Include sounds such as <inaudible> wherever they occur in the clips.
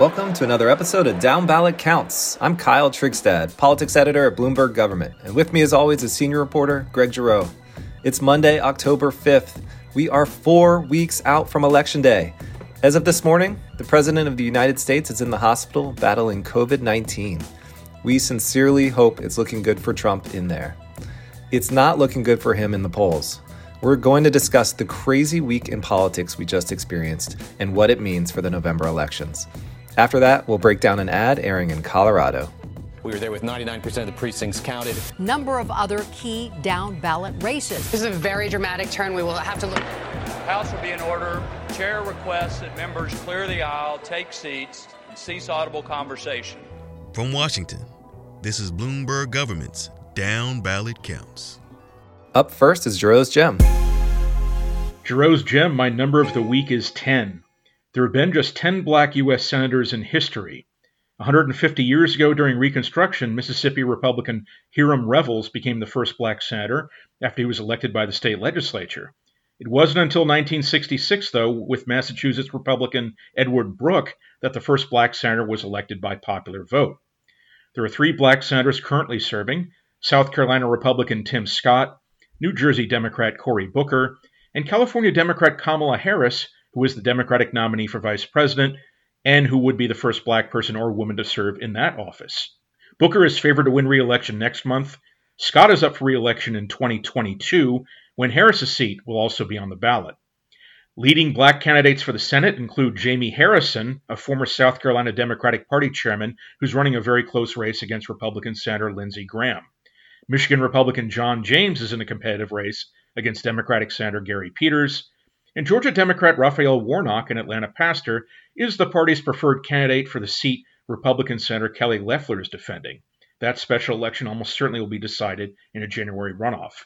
Welcome to another episode of Down Ballot Counts. I'm Kyle Trigstad, politics editor at Bloomberg Government, and with me, as always, is senior reporter Greg Giroux. It's Monday, October 5th. We are four weeks out from Election Day. As of this morning, the President of the United States is in the hospital battling COVID 19. We sincerely hope it's looking good for Trump in there. It's not looking good for him in the polls. We're going to discuss the crazy week in politics we just experienced and what it means for the November elections. After that, we'll break down an ad airing in Colorado. We were there with 99% of the precincts counted. Number of other key down ballot races. This is a very dramatic turn. We will have to look. House will be in order. Chair requests that members clear the aisle, take seats, and cease audible conversation. From Washington, this is Bloomberg Government's Down Ballot Counts. Up first is Giroux's Gem. Giroux's Gem, my number of the week is 10. There have been just 10 black U.S. senators in history. 150 years ago, during Reconstruction, Mississippi Republican Hiram Revels became the first black senator after he was elected by the state legislature. It wasn't until 1966, though, with Massachusetts Republican Edward Brooke, that the first black senator was elected by popular vote. There are three black senators currently serving South Carolina Republican Tim Scott, New Jersey Democrat Cory Booker, and California Democrat Kamala Harris, who is the Democratic nominee for vice president and who would be the first black person or woman to serve in that office. Booker is favored to win re election next month. Scott is up for re election in 2022, when Harris's seat will also be on the ballot. Leading black candidates for the Senate include Jamie Harrison, a former South Carolina Democratic Party chairman who's running a very close race against Republican Senator Lindsey Graham. Michigan Republican John James is in a competitive race against Democratic Senator Gary Peters. And Georgia Democrat Raphael Warnock, an Atlanta pastor, is the party's preferred candidate for the seat Republican Senator Kelly Loeffler is defending. That special election almost certainly will be decided in a January runoff.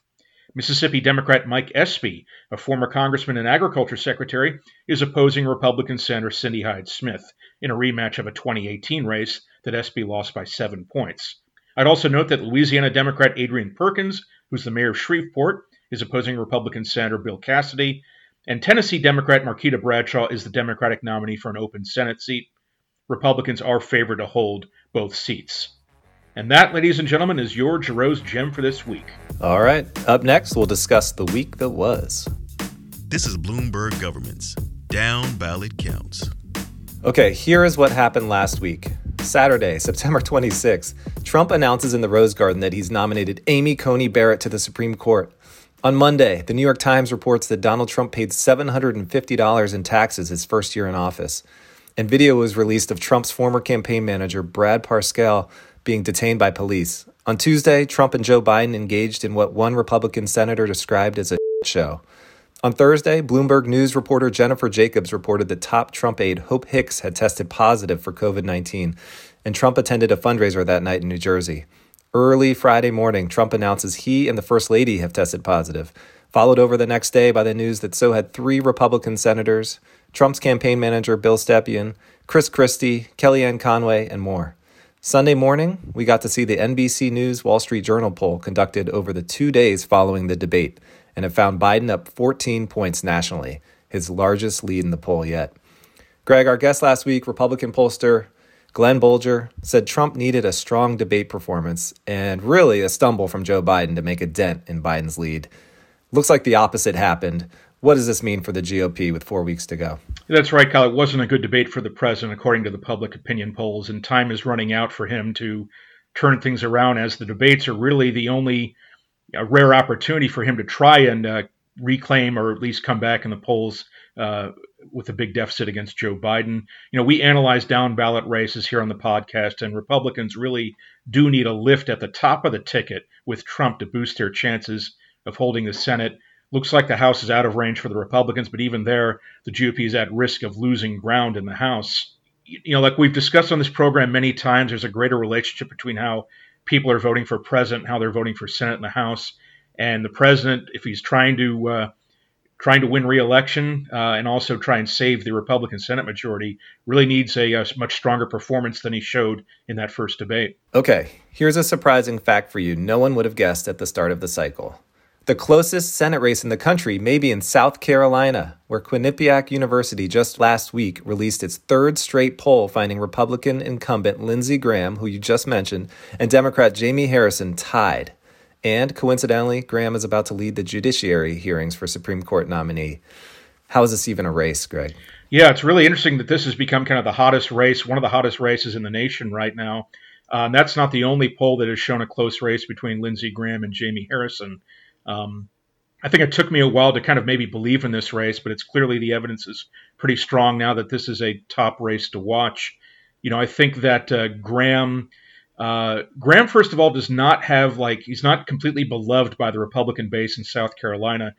Mississippi Democrat Mike Espy, a former congressman and agriculture secretary, is opposing Republican Senator Cindy Hyde Smith in a rematch of a 2018 race that Espy lost by seven points. I'd also note that Louisiana Democrat Adrian Perkins, who's the mayor of Shreveport, is opposing Republican Senator Bill Cassidy, and Tennessee Democrat Marquita Bradshaw is the Democratic nominee for an open Senate seat. Republicans are favored to hold both seats. And that, ladies and gentlemen, is your Giroux's Gem for this week. All right. Up next, we'll discuss the week that was. This is Bloomberg Government's Down Ballot Counts. Okay, here is what happened last week. Saturday, <laughs> September 26, Trump announces in the Rose Garden that he's nominated Amy Coney Barrett to the Supreme Court. On Monday, the New York Times reports that Donald Trump paid $750 in taxes his first year in office. And video was released of Trump's former campaign manager, Brad Parscale, being detained by police. On Tuesday, Trump and Joe Biden engaged in what one Republican senator described as a <laughs> show. On Thursday, Bloomberg News reporter Jennifer Jacobs reported that top Trump aide Hope Hicks had tested positive for COVID 19, and Trump attended a fundraiser that night in New Jersey. Early Friday morning, Trump announces he and the First Lady have tested positive, followed over the next day by the news that so had three Republican senators, Trump's campaign manager Bill Stepien, Chris Christie, Kellyanne Conway, and more. Sunday morning, we got to see the NBC News Wall Street Journal poll conducted over the two days following the debate and it found Biden up 14 points nationally, his largest lead in the poll yet. Greg, our guest last week, Republican pollster Glenn Bolger, said Trump needed a strong debate performance and really a stumble from Joe Biden to make a dent in Biden's lead. Looks like the opposite happened. What does this mean for the GOP with four weeks to go? That's right, Kyle. It wasn't a good debate for the president, according to the public opinion polls, and time is running out for him to turn things around as the debates are really the only a rare opportunity for him to try and uh, reclaim or at least come back in the polls uh, with a big deficit against Joe Biden. You know, we analyze down ballot races here on the podcast, and Republicans really do need a lift at the top of the ticket with Trump to boost their chances of holding the Senate. Looks like the House is out of range for the Republicans, but even there, the GOP is at risk of losing ground in the House. You know, like we've discussed on this program many times, there's a greater relationship between how people are voting for president, how they're voting for Senate and the House. And the president, if he's trying to uh, trying to win re-election uh, and also try and save the Republican Senate majority, really needs a, a, much stronger performance than he showed in that first debate. Okay, here's a surprising fact for you. No one would have guessed at the start of the cycle. The closest Senate race in the country may be in South Carolina, where Quinnipiac University just last week released its third straight poll finding Republican incumbent Lindsey Graham, who you just mentioned, and Democrat Jamie Harrison tied. And coincidentally, Graham is about to lead the judiciary hearings for Supreme Court nominee. How is this even a race, Greg? Yeah, it's really interesting that this has become kind of the hottest race, one of the hottest races in the nation right now. Uh, that's not the only poll that has shown a close race between Lindsey Graham and Jamie Harrison. Um, I think it took me a while to kind of maybe believe in this race, but it's clearly the evidence is pretty strong now that this is a top race to watch. You know, I think that uh, Graham, uh, Graham, first of all, does not have like he's not completely beloved by the Republican base in South Carolina.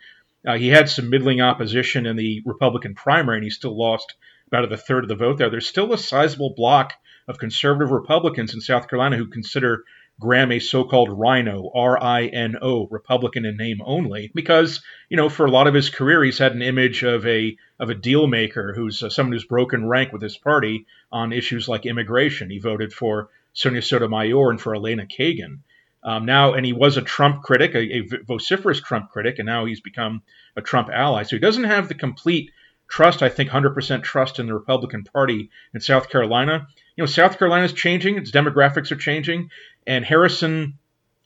Uh, he had some middling opposition in the Republican primary, and he still lost about a third of the vote there. There's still a sizable block of conservative Republicans in South Carolina who consider Graham a so-called RINO, R-I-N-O, Republican in name only, because you know for a lot of his career he's had an image of a of a deal maker who's uh, someone who's broken rank with his party on issues like immigration. He voted for Sonia Sotomayor and for Elena Kagan. Um, now, and he was a Trump critic, a, a vociferous Trump critic, and now he's become a Trump ally. So he doesn't have the complete trust, I think, 100% trust in the Republican Party in South Carolina. You know, South Carolina is changing, its demographics are changing, and Harrison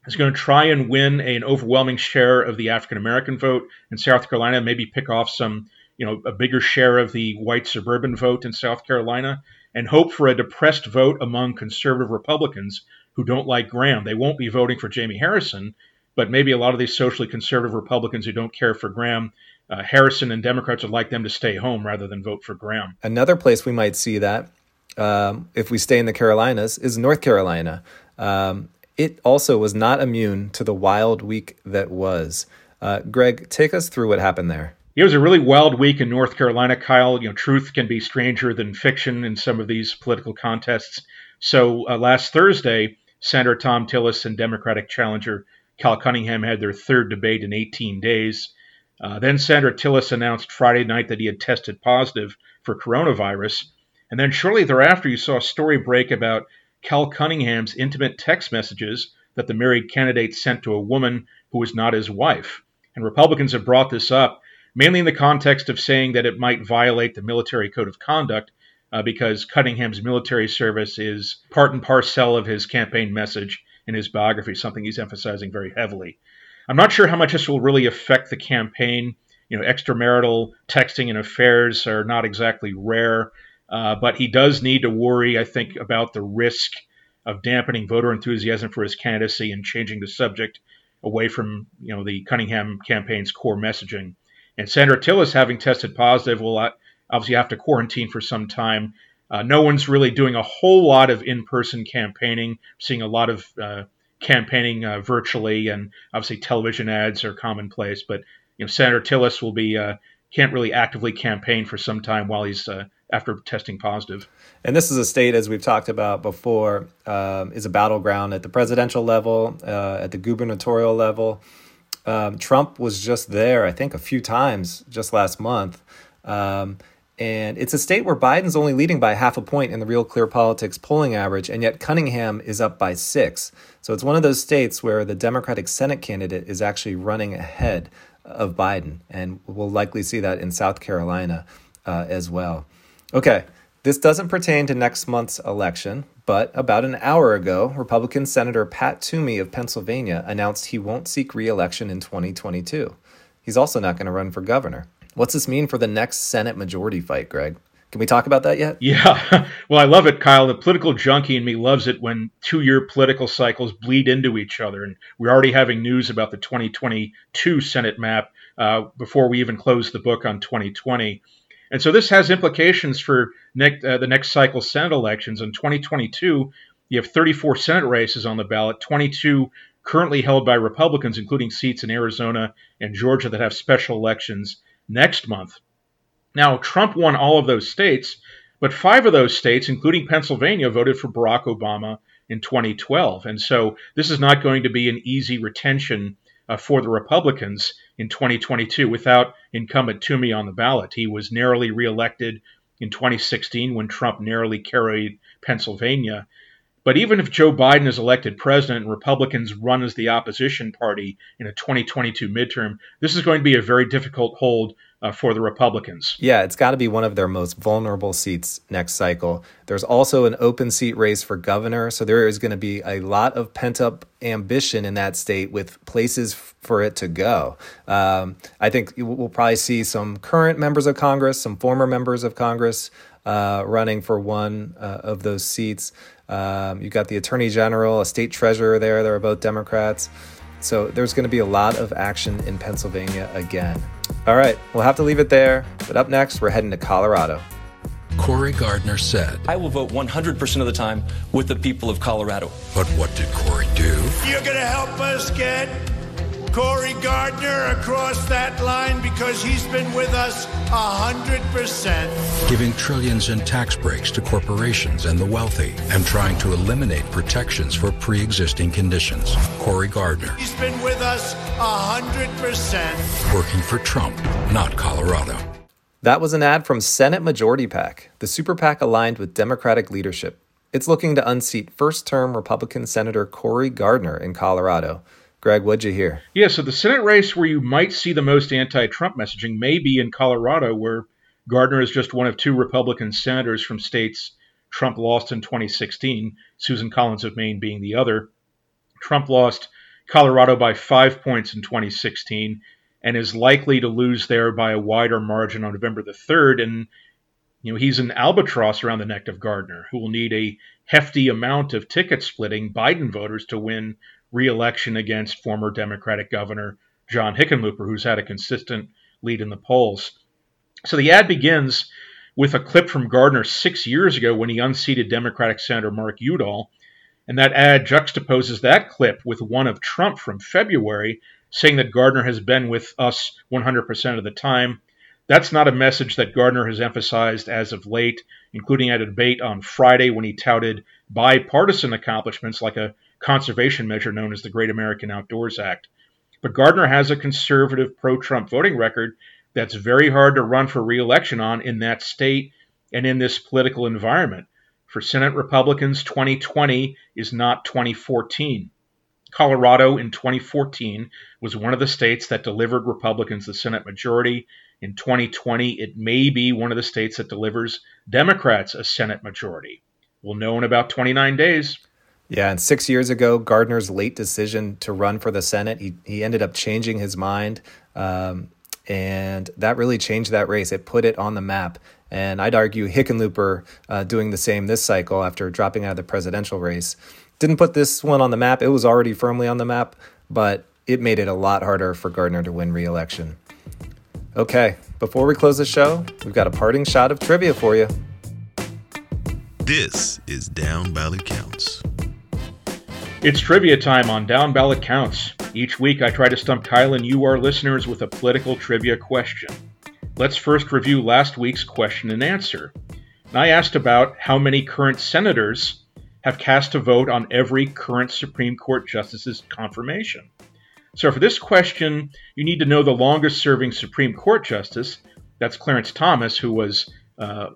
is going to try and win an overwhelming share of the African American vote in South Carolina, maybe pick off some, you know, a bigger share of the white suburban vote in South Carolina, and hope for a depressed vote among conservative Republicans who don't like Graham. They won't be voting for Jamie Harrison, but maybe a lot of these socially conservative Republicans who don't care for Graham uh, Harrison and Democrats would like them to stay home rather than vote for Graham. Another place we might see that, um, if we stay in the Carolinas, is North Carolina. Um, it also was not immune to the wild week that was. Uh, Greg, take us through what happened there. It was a really wild week in North Carolina, Kyle. You know, truth can be stranger than fiction in some of these political contests. So uh, last Thursday, Senator Thom Tillis and Democratic challenger Cal Cunningham had their third debate in 18 days. Uh, then Senator Tillis announced Friday night that he had tested positive for coronavirus. And then shortly thereafter, you saw a story break about Cal Cunningham's intimate text messages that the married candidate sent to a woman who was not his wife. And Republicans have brought this up mainly in the context of saying that it might violate the military code of conduct uh, because Cunningham's military service is part and parcel of his campaign message in his biography, something he's emphasizing very heavily. I'm not sure how much this will really affect the campaign. You know, extramarital texting and affairs are not exactly rare, uh, but he does need to worry, I think, about the risk of dampening voter enthusiasm for his candidacy and changing the subject away from you know the Cunningham campaign's core messaging. And Senator Tillis, having tested positive, will obviously have to quarantine for some time. Uh, no one's really doing a whole lot of in-person campaigning. seeing a lot of uh, campaigning uh, virtually, and obviously television ads are commonplace. But you know, Senator Tillis will be uh, can't really actively campaign for some time while he's uh, after testing positive. And this is a state, as we've talked about before, um, is a battleground at the presidential level, uh, at the gubernatorial level. Um, Trump was just there, I think, a few times just last month. Um, and it's a state where Biden's only leading by half a point in the Real Clear Politics polling average, and yet Cunningham is up by six. So it's one of those states where the Democratic Senate candidate is actually running ahead of Biden, and we'll likely see that in South Carolina uh, as well. Okay, this doesn't pertain to next month's election, but about an hour ago, Republican Senator Pat Toomey of Pennsylvania announced he won't seek re election in 2022. He's also not going to run for governor. What's this mean for the next Senate majority fight, Greg? Can we talk about that yet? Yeah. <laughs> Well, I love it, Kyle. The political junkie in me loves it when two year political cycles bleed into each other. And we're already having news about the 2022 Senate map uh, before we even close the book on 2020. And so this has implications for next, uh, the next cycle Senate elections. In 2022, you have 34 Senate races on the ballot, 22 currently held by Republicans, including seats in Arizona and Georgia that have special elections next month. Now, Trump won all of those states, but five of those states, including Pennsylvania, voted for Barack Obama in 2012. And so this is not going to be an easy retention uh, for the Republicans in 2022 without incumbent Toomey on the ballot. He was narrowly reelected in 2016 when Trump narrowly carried Pennsylvania. But even if Joe Biden is elected president and Republicans run as the opposition party in a 2022 midterm, this is going to be a very difficult hold uh, for the Republicans. Yeah, it's got to be one of their most vulnerable seats next cycle. There's also an open seat race for governor, so there is going to be a lot of pent up ambition in that state with places for it to go. Um, I think we'll probably see some current members of Congress, some former members of Congress uh, running for one uh, of those seats. Um, you've got the attorney general, a state treasurer there. They're both Democrats. So there's going to be a lot of action in Pennsylvania again. All right, we'll have to leave it there. But up next, we're heading to Colorado. Cory Gardner said, I will vote 100% of the time with the people of Colorado. But what did Cory do? You're going to help us get Cory Gardner across that line because he's been with us 100%. Giving trillions in tax breaks to corporations and the wealthy and trying to eliminate protections for pre existing conditions. Cory Gardner. He's been with us 100%. Working for Trump, not Colorado. That was an ad from Senate Majority PAC, the super PAC aligned with Democratic leadership. It's looking to unseat first term Republican Senator Cory Gardner in Colorado. Greg, what'd you hear? Yeah, so the Senate race where you might see the most anti Trump messaging may be in Colorado, where Gardner is just one of two Republican senators from states Trump lost in 2016, Susan Collins of Maine being the other. Trump lost Colorado by five points in 2016 and is likely to lose there by a wider margin on November the 3rd. And, you know, he's an albatross around the neck of Gardner, who will need a hefty amount of ticket splitting Biden voters to win re-election against former Democratic Governor John Hickenlooper, who's had a consistent lead in the polls. So the ad begins with a clip from Gardner six years ago when he unseated Democratic Senator Mark Udall. And that ad juxtaposes that clip with one of Trump from February saying that Gardner has been with us 100% of the time. That's not a message that Gardner has emphasized as of late, including at a debate on Friday when he touted bipartisan accomplishments like a conservation measure known as the Great American Outdoors Act. But Gardner has a conservative pro Trump voting record that's very hard to run for reelection on in that state and in this political environment. For Senate Republicans, 2020 is not 2014. Colorado in 2014 was one of the states that delivered Republicans the Senate majority. In 2020, it may be one of the states that delivers Democrats a Senate majority. We'll know in about 29 days. Yeah, and six years ago, Gardner's late decision to run for the Senate, he, he ended up changing his mind. Um, and that really changed that race. It put it on the map. And I'd argue Hickenlooper uh, doing the same this cycle after dropping out of the presidential race. Didn't put this one on the map. It was already firmly on the map, but it made it a lot harder for Gardner to win re election. Okay, before we close the show, we've got a parting shot of trivia for you. This is Down Ballot Counts. It's trivia time on Down Ballot Counts. Each week I try to stump Kyle and you, our listeners, with a political trivia question. Let's first review last week's question and answer. And I asked about how many current senators have cast a vote on every current Supreme Court justice's confirmation. So for this question, you need to know the longest serving Supreme Court justice. That's Clarence Thomas, who was uh,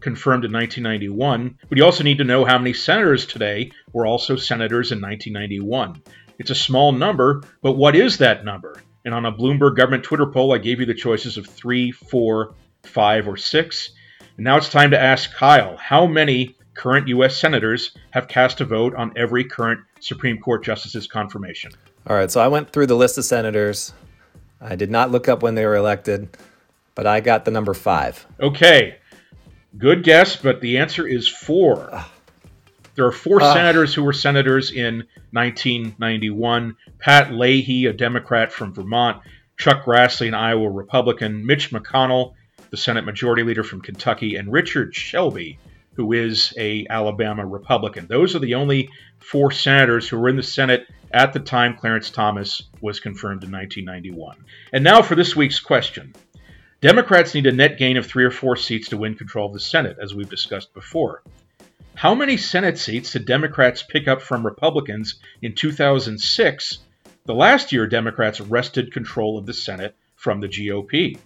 confirmed in 1991. But you also need to know how many senators today were also senators in 1991. It's a small number, but what is that number? And on a Bloomberg government Twitter poll, I gave you the choices of three, four, five, or six. And now it's time to ask Kyle how many current U.S. senators have cast a vote on every current Supreme Court justice's confirmation? All right, so I went through the list of senators. I did not look up when they were elected, but I got the number five. Okay, Good guess, but the answer is four. There are four uh, senators who were senators in 1991 Pat Leahy, a Democrat from Vermont, Chuck Grassley, an Iowa Republican, Mitch McConnell, the Senate Majority Leader from Kentucky, and Richard Shelby, who is a Alabama Republican. Those are the only four senators who were in the Senate at the time Clarence Thomas was confirmed in 1991. And now for this week's question. Democrats need a net gain of three or four seats to win control of the Senate, as we've discussed before. How many Senate seats did Democrats pick up from Republicans in 2006, the last year Democrats wrested control of the Senate from the GOP?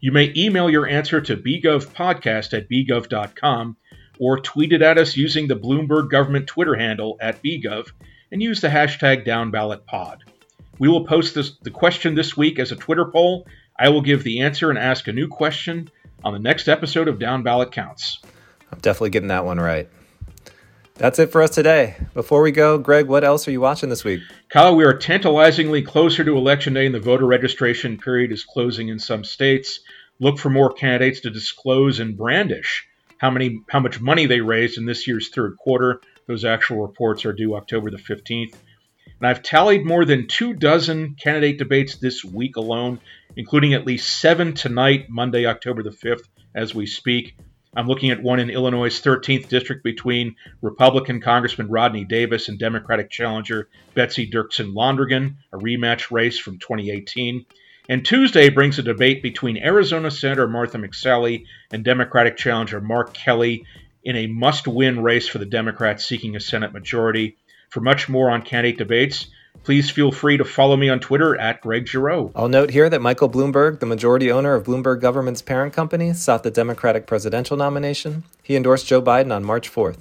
You may email your answer to bgovpodcast at bgov.com, or tweet it at us using the Bloomberg government Twitter handle at BGov and use the hashtag DownBallotPod. We will post this, the question this week as a Twitter poll. I will give the answer and ask a new question on the next episode of Down Ballot Counts. I'm definitely getting that one right. That's it for us today. Before we go, Greg, what else are you watching this week? Kyle, we are tantalizingly closer to Election Day and the voter registration period is closing in some states. Look for more candidates to disclose and brandish how many how much money they raised in this year's third quarter. Those actual reports are due October the 15th. And I've tallied more than two dozen candidate debates this week alone, including at least seven tonight, Monday, October the 5th, as we speak. I'm looking at one in Illinois' 13th district between Republican Congressman Rodney Davis and Democratic challenger Betsy Dirksen Londrigan, a rematch race from 2018. And Tuesday brings a debate between Arizona Senator Martha McSally and Democratic challenger Mark Kelly in a must win race for the Democrats seeking a Senate majority. For much more on candidate debates, please feel free to follow me on Twitter at Greg Giroux. I'll note here that Michael Bloomberg, the majority owner of Bloomberg Government's parent company, sought the Democratic presidential nomination. He endorsed Joe Biden on March 4th.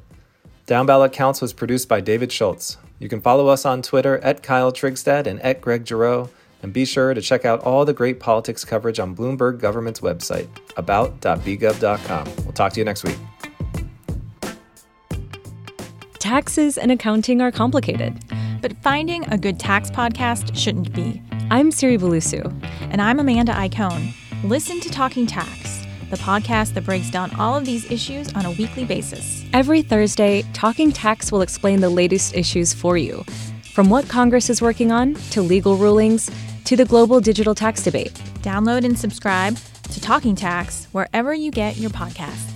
Down Ballot Counts was produced by David Schultz. You can follow us on Twitter at Kyle Trigstad and at Greg Giroux. And be sure to check out all the great politics coverage on Bloomberg Government's website, about.bgov.com. We'll talk to you next week. Taxes and accounting are complicated. But finding a good tax podcast shouldn't be. I'm Siri Bulusu. And I'm Amanda Iacone. Listen to Talking Tax, the podcast that breaks down all of these issues on a weekly basis. Every Thursday, Talking Tax will explain the latest issues for you. From what Congress is working on, to legal rulings, to the global digital tax debate. Download and subscribe to Talking Tax wherever you get your podcasts.